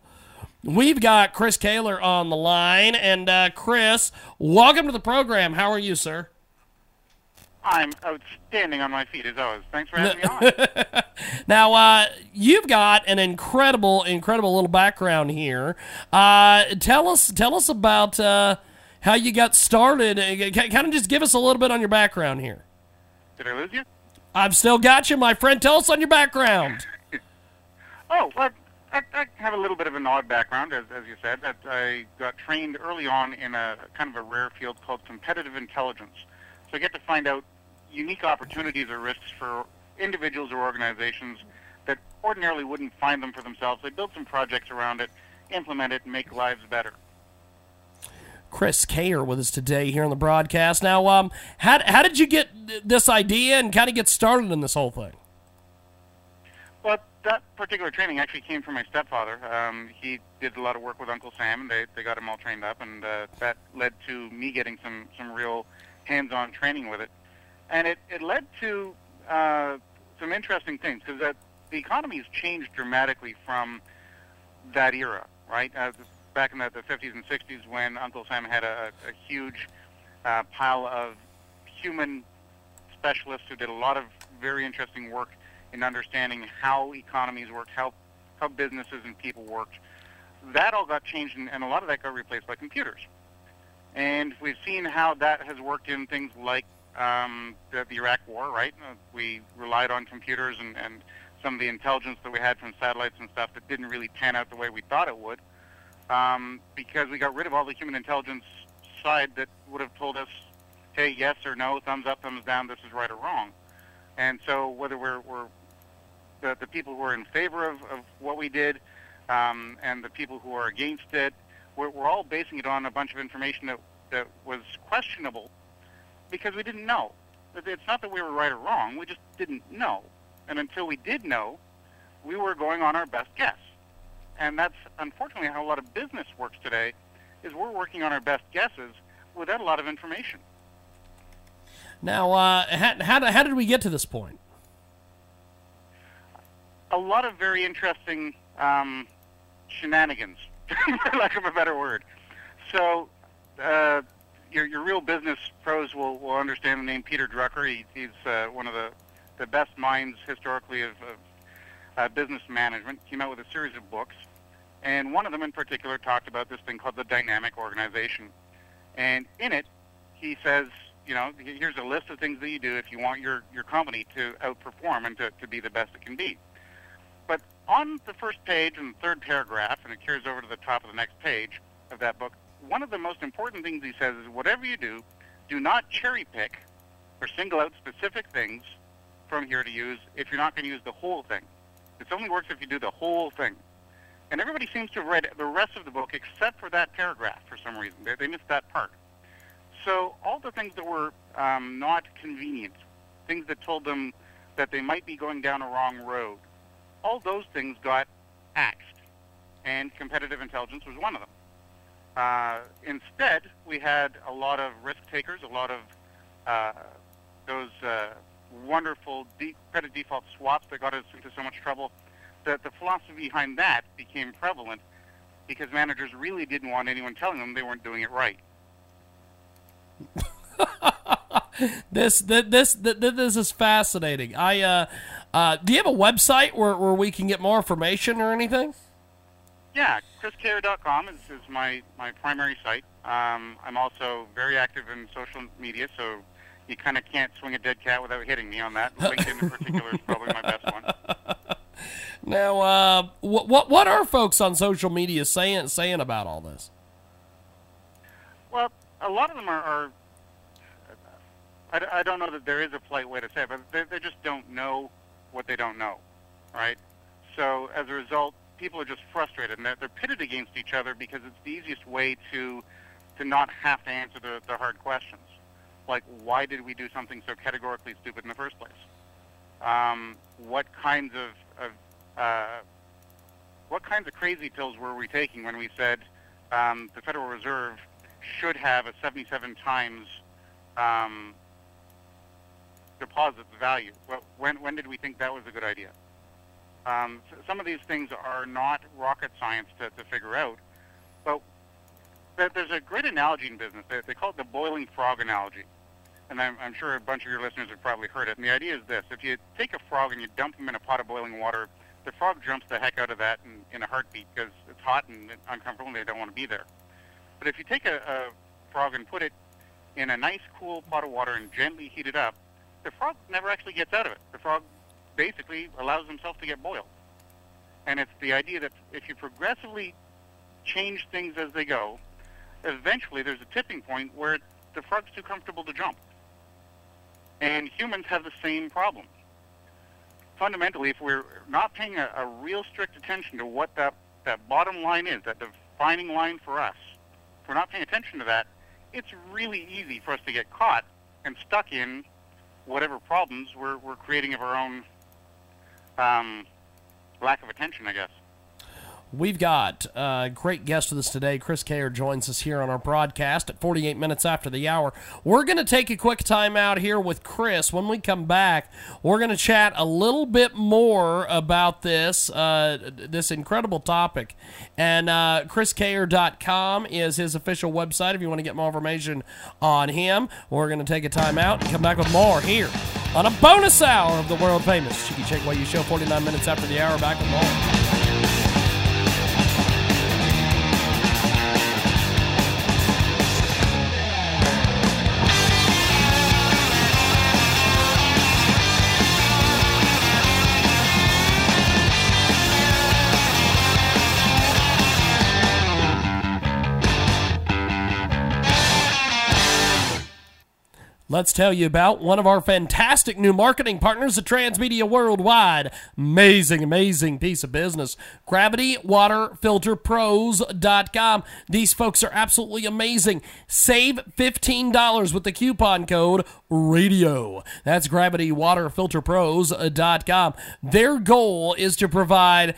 We've got Chris Kayer on the line. And uh, Chris, welcome to the program. How are you, sir? I'm outstanding on my feet as always. Thanks for having me on. Now, uh, you've got an incredible, incredible little background here. Uh, tell us, tell us about uh, how you got started. Kind of just give us a little bit on your background here. Did I lose you? I've still got you, my friend. Tell us on your background. Oh, well, I, I have a little bit of an odd background, as, as you said. That I got trained early on in a kind of a rare field called competitive intelligence. So I get to find out unique opportunities or risks for individuals or organizations that ordinarily wouldn't find them for themselves. They build some projects around it, implement it, and make lives better. Chris Kayer with us today here on the broadcast. Now, um, how, how did you get this idea and kind of get started in this whole thing? Well, that particular training actually came from my stepfather. Um, he did a lot of work with Uncle Sam, and they, they got him all trained up, and uh, that led to me getting some, some real hands-on training with it. And it, it led to uh, some interesting things, because the economy has changed dramatically from that era, right? Uh, back in the, the 50s and 60s when Uncle Sam had a, a huge uh, pile of human specialists who did a lot of very interesting work in understanding how economies worked, how, how businesses and people worked. That all got changed, and, and a lot of that got replaced by computers. And we've seen how that has worked in things like um, the, the Iraq War, right? Uh, we relied on computers and, and some of the intelligence that we had from satellites and stuff that didn't really pan out the way we thought it would um, because we got rid of all the human intelligence side that would have told us, hey, yes or no, thumbs up, thumbs down, this is right or wrong. And so whether we're, we're the, the people who are in favor of, of what we did um, and the people who are against it, we're, we're all basing it on a bunch of information that, that was questionable because we didn't know. It's not that we were right or wrong, we just didn't know. And until we did know, we were going on our best guess. And that's unfortunately how a lot of business works today, is we're working on our best guesses without a lot of information. Now, uh, how, how, how did we get to this point? A lot of very interesting um, shenanigans, for lack of a better word. So, uh, your, your real business pros will, will understand the name Peter Drucker. He, he's uh, one of the, the best minds historically of, of uh, business management. Came out with a series of books, and one of them in particular talked about this thing called the dynamic organization. And in it, he says, you know, here's a list of things that you do if you want your, your company to outperform and to, to be the best it can be. But on the first page and the third paragraph, and it carries over to the top of the next page of that book, one of the most important things he says is whatever you do, do not cherry pick or single out specific things from here to use if you're not going to use the whole thing. It only works if you do the whole thing. And everybody seems to have read the rest of the book except for that paragraph for some reason. They, they missed that part. So all the things that were um, not convenient, things that told them that they might be going down a wrong road, all those things got axed. And competitive intelligence was one of them. Uh, instead, we had a lot of risk takers, a lot of uh, those uh, wonderful de- credit default swaps that got us into so much trouble. That the philosophy behind that became prevalent because managers really didn't want anyone telling them they weren't doing it right. this th- this th- th- this is fascinating. I uh, uh, do you have a website where, where we can get more information or anything? Yeah, chriscare.com is, is my, my primary site. Um, I'm also very active in social media, so you kind of can't swing a dead cat without hitting me on that. LinkedIn in particular is probably my best one. Now, uh, what what what are folks on social media saying saying about all this? Well, a lot of them are. are I, I don't know that there is a polite way to say it, but they, they just don't know what they don't know, right? So as a result, people are just frustrated and they're, they're pitted against each other because it's the easiest way to to not have to answer the, the hard questions. like why did we do something so categorically stupid in the first place? Um, what kinds of, of uh, what kinds of crazy pills were we taking when we said um, the Federal Reserve should have a 77 times um, deposit value? When when did we think that was a good idea? Um, s- some of these things are not rocket science to, to figure out, but there's a great analogy in business. They, they call it the boiling frog analogy. And I'm, I'm sure a bunch of your listeners have probably heard it. And the idea is this. If you take a frog and you dump him in a pot of boiling water, the frog jumps the heck out of that in, in a heartbeat because it's hot and uncomfortable and they don't want to be there. But if you take a, a frog and put it in a nice cool pot of water and gently heat it up, the frog never actually gets out of it. The frog basically allows himself to get boiled. And it's the idea that if you progressively change things as they go, eventually there's a tipping point where the frog's too comfortable to jump. And humans have the same problem. Fundamentally, if we're not paying a, a real strict attention to what that, that bottom line is, that defining line for us, if we're not paying attention to that, it's really easy for us to get caught and stuck in whatever problems we're, we're creating of our own um, lack of attention, I guess. We've got a great guest with us today. Chris Kayer joins us here on our broadcast at 48 minutes after the hour. We're going to take a quick time out here with Chris. When we come back, we're going to chat a little bit more about this uh, this incredible topic. And uh, ChrisKayer.com is his official website if you want to get more information on him. We're going to take a time out and come back with more here on a bonus hour of the world famous Jiggy Jaguar You Show 49 minutes after the hour. Back with more. Let's tell you about one of our fantastic new marketing partners at Transmedia Worldwide. Amazing, amazing piece of business. GravityWaterFilterPros.com. These folks are absolutely amazing. Save $15 with the coupon code RADIO. That's GravityWaterFilterPros.com. Their goal is to provide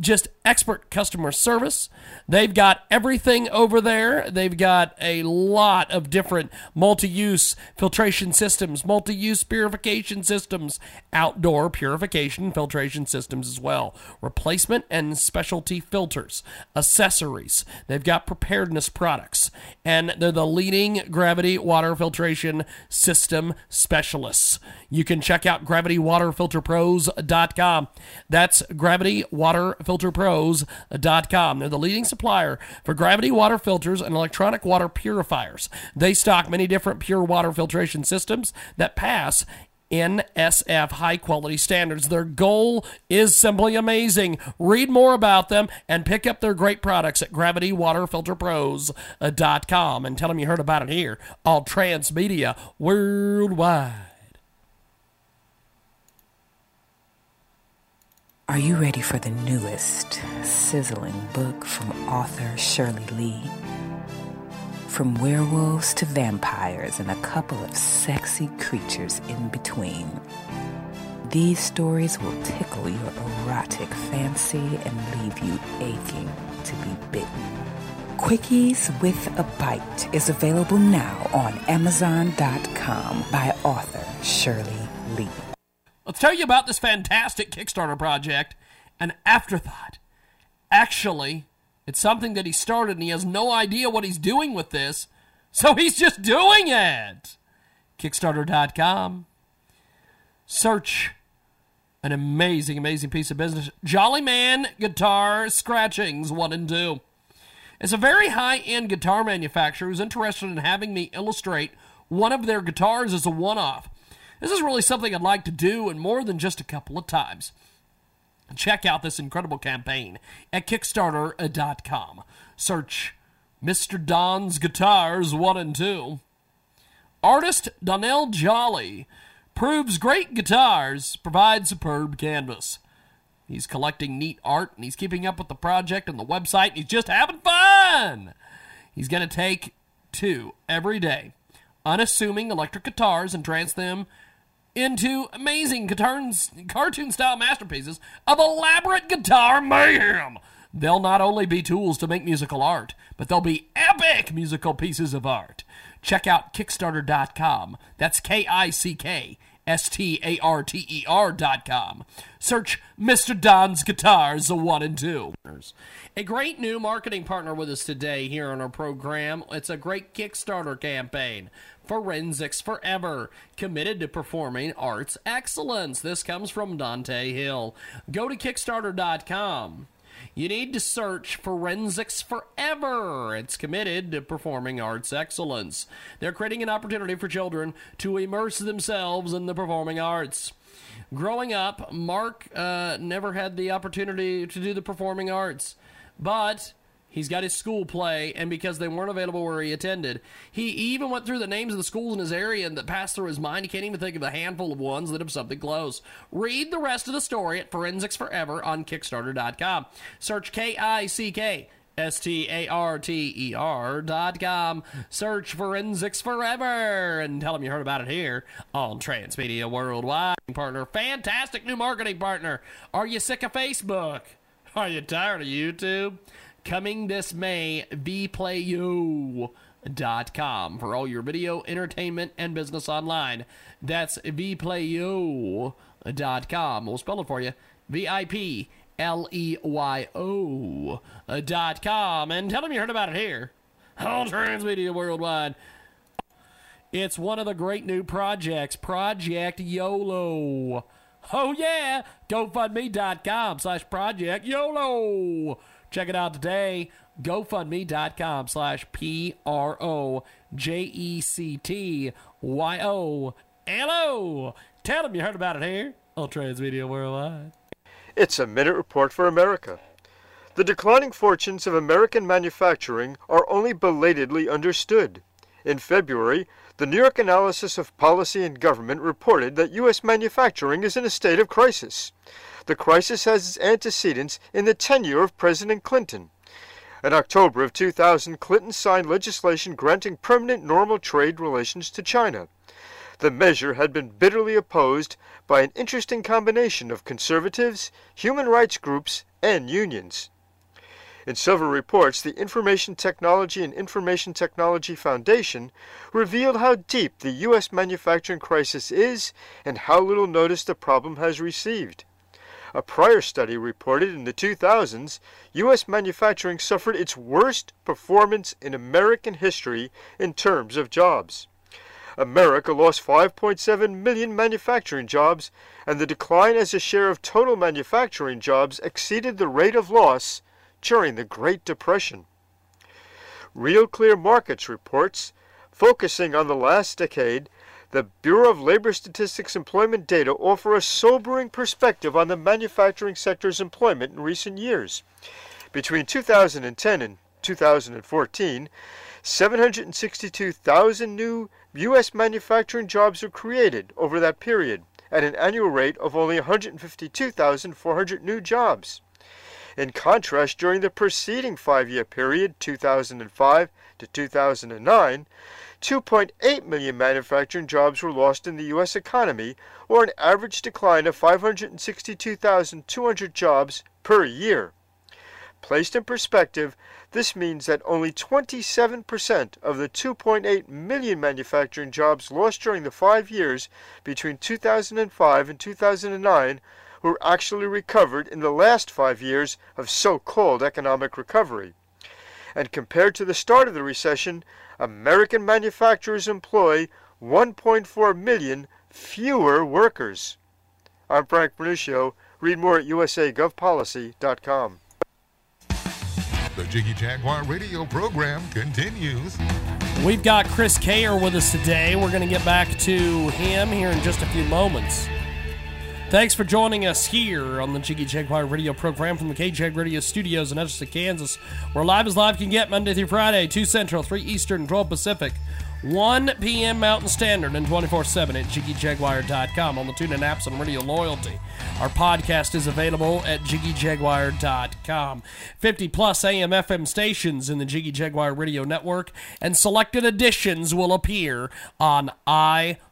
just expert customer service. They've got everything over there. They've got a lot of different multi use filtration systems, multi use purification systems, outdoor purification filtration systems as well, replacement and specialty filters, accessories. They've got preparedness products, and they're the leading gravity water filtration system specialists. You can check out gravitywaterfilterpros.com. That's gravitywaterfilterpros.com. They're the leading supplier for gravity water filters and electronic water purifiers. They stock many different pure water filtration systems that pass NSF high quality standards. Their goal is simply amazing. Read more about them and pick up their great products at gravitywaterfilterpros.com and tell them you heard about it here on Transmedia Worldwide. Are you ready for the newest, sizzling book from author Shirley Lee? From werewolves to vampires and a couple of sexy creatures in between. These stories will tickle your erotic fancy and leave you aching to be bitten. Quickies with a Bite is available now on Amazon.com by author Shirley Lee. Let's tell you about this fantastic Kickstarter project, an afterthought. Actually, it's something that he started and he has no idea what he's doing with this, so he's just doing it. Kickstarter.com. Search an amazing, amazing piece of business. Jolly Man Guitar Scratchings 1 and 2. It's a very high end guitar manufacturer who's interested in having me illustrate one of their guitars as a one off. This is really something I'd like to do and more than just a couple of times. Check out this incredible campaign at Kickstarter.com. Search Mr. Don's Guitars 1 and 2. Artist Donnell Jolly proves great guitars provide superb canvas. He's collecting neat art and he's keeping up with the project and the website and he's just having fun. He's going to take two every day unassuming electric guitars and trance them into amazing cartoon style masterpieces of elaborate guitar mayhem. They'll not only be tools to make musical art, but they'll be epic musical pieces of art. Check out Kickstarter.com. That's K I C K S T A R T E com. Search Mr. Don's Guitars, the one and two. A great new marketing partner with us today here on our program. It's a great Kickstarter campaign. Forensics Forever, committed to performing arts excellence. This comes from Dante Hill. Go to Kickstarter.com. You need to search Forensics Forever. It's committed to performing arts excellence. They're creating an opportunity for children to immerse themselves in the performing arts. Growing up, Mark uh, never had the opportunity to do the performing arts, but He's got his school play, and because they weren't available where he attended, he even went through the names of the schools in his area and that passed through his mind. He can't even think of a handful of ones that have something close. Read the rest of the story at Forensics Forever on Kickstarter.com. Search K I C K. S T A R T E R dot com. Search Forensics Forever and tell them you heard about it here on Transmedia Worldwide. Partner, fantastic new marketing partner. Are you sick of Facebook? Are you tired of YouTube? Coming this May, vplayo.com for all your video, entertainment, and business online. That's vplayo.com. We'll spell it for you. V I P L E Y O dot com. And tell them you heard about it here on Transmedia Worldwide. It's one of the great new projects, Project YOLO. Oh, yeah. GoFundMe.com slash Project YOLO. Check it out today. GoFundMe.com slash P R O J E C T Y O L O. Tell them you heard about it here on Transmedia Worldwide. It's a minute report for America. The declining fortunes of American manufacturing are only belatedly understood. In February, the New York Analysis of Policy and Government reported that U.S. manufacturing is in a state of crisis. The crisis has its antecedents in the tenure of President Clinton. In October of 2000, Clinton signed legislation granting permanent normal trade relations to China. The measure had been bitterly opposed by an interesting combination of conservatives, human rights groups, and unions. In several reports, the Information Technology and Information Technology Foundation revealed how deep the U.S. manufacturing crisis is and how little notice the problem has received. A prior study reported in the 2000s U.S. manufacturing suffered its worst performance in American history in terms of jobs. America lost 5.7 million manufacturing jobs, and the decline as a share of total manufacturing jobs exceeded the rate of loss during the Great Depression. Real Clear Markets reports, focusing on the last decade, the Bureau of Labor Statistics employment data offer a sobering perspective on the manufacturing sector's employment in recent years. Between 2010 and 2014, 762,000 new U.S. manufacturing jobs were created over that period at an annual rate of only 152,400 new jobs. In contrast, during the preceding five year period, 2005 to 2009, 2.8 million manufacturing jobs were lost in the U.S. economy, or an average decline of 562,200 jobs per year. Placed in perspective, this means that only 27% of the 2.8 million manufacturing jobs lost during the five years between 2005 and 2009 were actually recovered in the last five years of so called economic recovery. And compared to the start of the recession, American manufacturers employ 1.4 million fewer workers. I'm Frank Vernuccio. Read more at usagovpolicy.com. The Jiggy Jaguar radio program continues. We've got Chris Kayer with us today. We're going to get back to him here in just a few moments. Thanks for joining us here on the Jiggy Jaguar radio program from the KJAG Radio Studios in Edgerton, Kansas, where live as live can get Monday through Friday, 2 Central, 3 Eastern, 12 Pacific. 1 p.m. Mountain Standard and 24 7 at JiggyJaguar.com on the TuneIn apps and Radio Loyalty. Our podcast is available at JiggyJaguar.com. 50 plus AM FM stations in the Jiggy Jaguar Radio Network, and selected editions will appear on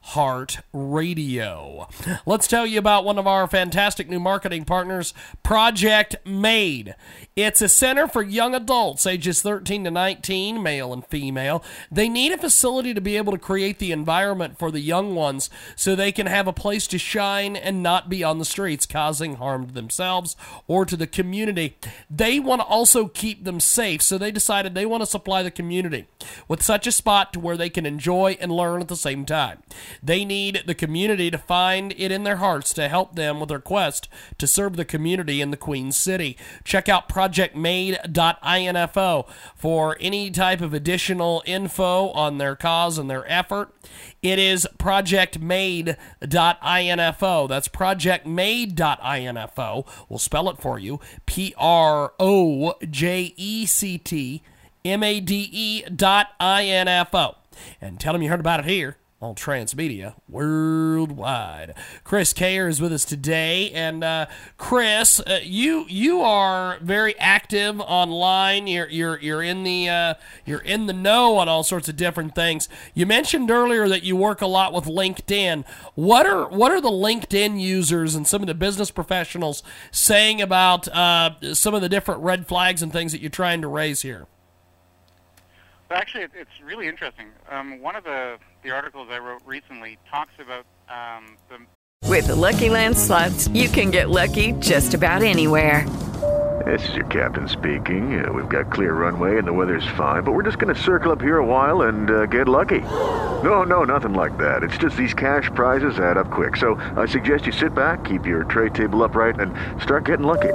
iHeartRadio. Let's tell you about one of our fantastic new marketing partners, Project Made. It's a center for young adults ages 13 to 19, male and female. They need a facility to be able to create the environment for the young ones so they can have a place to shine and not be on the streets causing harm to themselves or to the community. They want to also keep them safe, so they decided they want to supply the community with such a spot to where they can enjoy and learn at the same time. They need the community to find it in their hearts to help them with their quest to serve the community in the Queen City. Check out projectmade.info for any type of additional info on their cause and their effort. It is projectmade.info. That's projectmade.info. We'll spell it for you P R O J E C T M A D E dot I N F O. And tell them you heard about it here on Transmedia Worldwide. Chris Kayer is with us today, and uh, Chris, uh, you you are very active online. You're you're you're in the uh, you're in the know on all sorts of different things. You mentioned earlier that you work a lot with LinkedIn. What are what are the LinkedIn users and some of the business professionals saying about uh, some of the different red flags and things that you're trying to raise here? Well, actually, it's really interesting. Um, one of the, the articles I wrote recently talks about um, the. With the Lucky Land slots, you can get lucky just about anywhere. This is your captain speaking. Uh, we've got clear runway and the weather's fine, but we're just going to circle up here a while and uh, get lucky. No, no, nothing like that. It's just these cash prizes add up quick. So I suggest you sit back, keep your tray table upright, and start getting lucky.